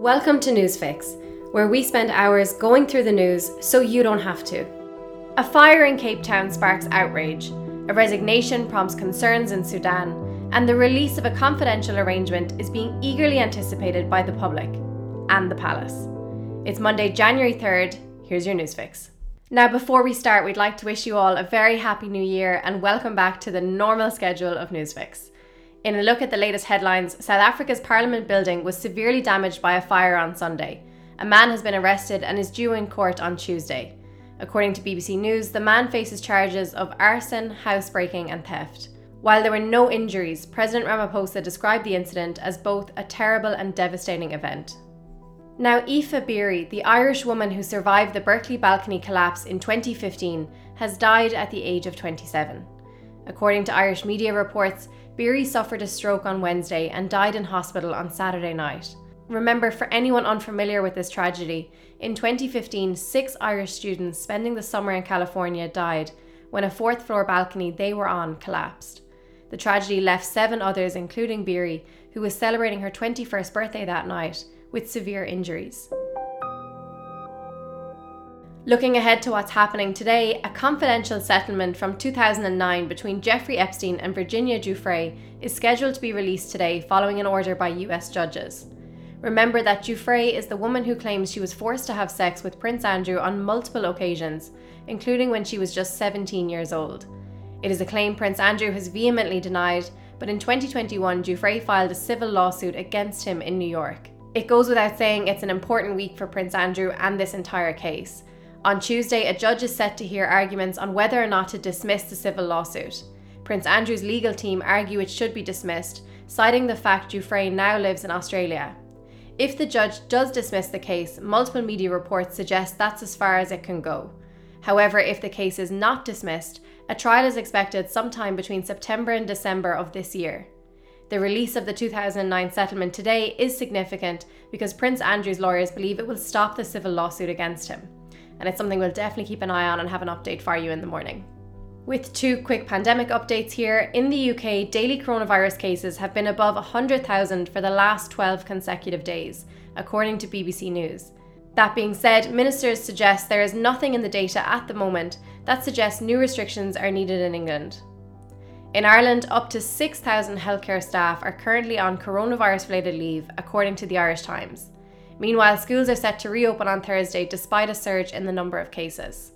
Welcome to Newsfix, where we spend hours going through the news so you don't have to. A fire in Cape Town sparks outrage, a resignation prompts concerns in Sudan, and the release of a confidential arrangement is being eagerly anticipated by the public and the palace. It's Monday, January 3rd. Here's your Newsfix. Now, before we start, we'd like to wish you all a very happy new year and welcome back to the normal schedule of Newsfix. In a look at the latest headlines, South Africa's Parliament building was severely damaged by a fire on Sunday. A man has been arrested and is due in court on Tuesday. According to BBC News, the man faces charges of arson, housebreaking, and theft. While there were no injuries, President Ramaphosa described the incident as both a terrible and devastating event. Now, Aoife Beary, the Irish woman who survived the Berkeley balcony collapse in 2015, has died at the age of 27. According to Irish media reports, Beary suffered a stroke on Wednesday and died in hospital on Saturday night. Remember, for anyone unfamiliar with this tragedy, in 2015, six Irish students spending the summer in California died when a fourth floor balcony they were on collapsed. The tragedy left seven others, including Beary, who was celebrating her 21st birthday that night, with severe injuries. Looking ahead to what's happening today, a confidential settlement from 2009 between Jeffrey Epstein and Virginia Giuffre is scheduled to be released today following an order by US judges. Remember that Giuffre is the woman who claims she was forced to have sex with Prince Andrew on multiple occasions, including when she was just 17 years old. It is a claim Prince Andrew has vehemently denied, but in 2021, Giuffre filed a civil lawsuit against him in New York. It goes without saying it's an important week for Prince Andrew and this entire case. On Tuesday, a judge is set to hear arguments on whether or not to dismiss the civil lawsuit. Prince Andrew's legal team argue it should be dismissed, citing the fact Giuffre now lives in Australia. If the judge does dismiss the case, multiple media reports suggest that's as far as it can go. However, if the case is not dismissed, a trial is expected sometime between September and December of this year. The release of the 2009 settlement today is significant because Prince Andrew's lawyers believe it will stop the civil lawsuit against him and it's something we'll definitely keep an eye on and have an update for you in the morning. With two quick pandemic updates here, in the UK, daily coronavirus cases have been above 100,000 for the last 12 consecutive days, according to BBC News. That being said, ministers suggest there is nothing in the data at the moment that suggests new restrictions are needed in England. In Ireland, up to 6,000 healthcare staff are currently on coronavirus related leave, according to the Irish Times. Meanwhile, schools are set to reopen on Thursday despite a surge in the number of cases.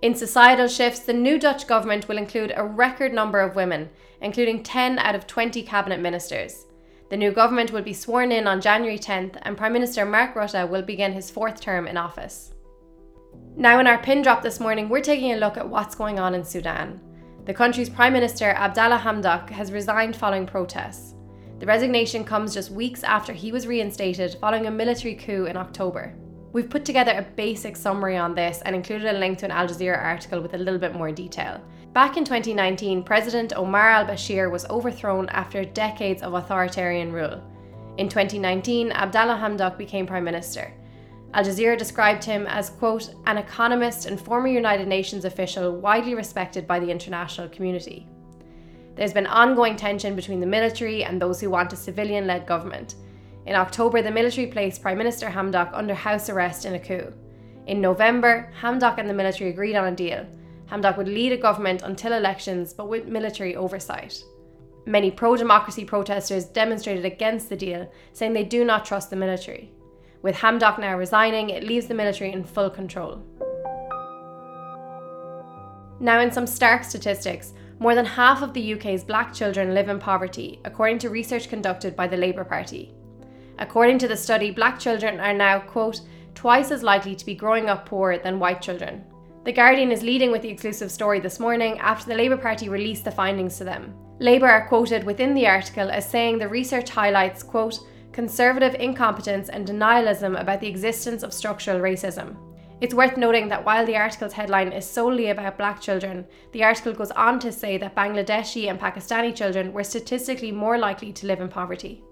In societal shifts, the new Dutch government will include a record number of women, including 10 out of 20 cabinet ministers. The new government will be sworn in on January 10th, and Prime Minister Mark Rutte will begin his fourth term in office. Now, in our pin drop this morning, we're taking a look at what's going on in Sudan. The country's Prime Minister Abdallah Hamdok has resigned following protests. The resignation comes just weeks after he was reinstated following a military coup in October. We've put together a basic summary on this and included a link to an Al Jazeera article with a little bit more detail. Back in 2019, President Omar al Bashir was overthrown after decades of authoritarian rule. In 2019, Abdallah Hamdok became Prime Minister. Al Jazeera described him as, quote, an economist and former United Nations official widely respected by the international community. There's been ongoing tension between the military and those who want a civilian led government. In October, the military placed Prime Minister Hamdok under house arrest in a coup. In November, Hamdok and the military agreed on a deal. Hamdok would lead a government until elections, but with military oversight. Many pro democracy protesters demonstrated against the deal, saying they do not trust the military. With Hamdok now resigning, it leaves the military in full control. Now, in some stark statistics, more than half of the UK's black children live in poverty, according to research conducted by the Labour Party. According to the study, black children are now, quote, twice as likely to be growing up poor than white children. The Guardian is leading with the exclusive story this morning after the Labour Party released the findings to them. Labour are quoted within the article as saying the research highlights, quote, conservative incompetence and denialism about the existence of structural racism. It's worth noting that while the article's headline is solely about black children, the article goes on to say that Bangladeshi and Pakistani children were statistically more likely to live in poverty.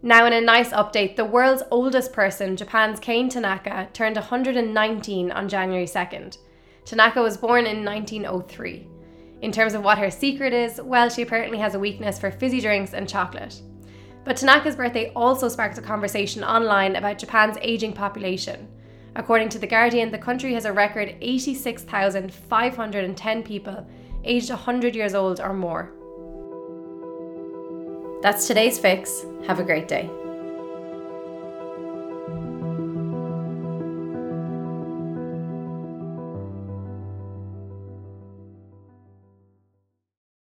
Now, in a nice update, the world's oldest person, Japan's Kane Tanaka, turned 119 on January 2nd. Tanaka was born in 1903. In terms of what her secret is, well, she apparently has a weakness for fizzy drinks and chocolate. But Tanaka's birthday also sparked a conversation online about Japan's aging population. According to The Guardian, the country has a record 86,510 people aged 100 years old or more. That's today's fix. Have a great day.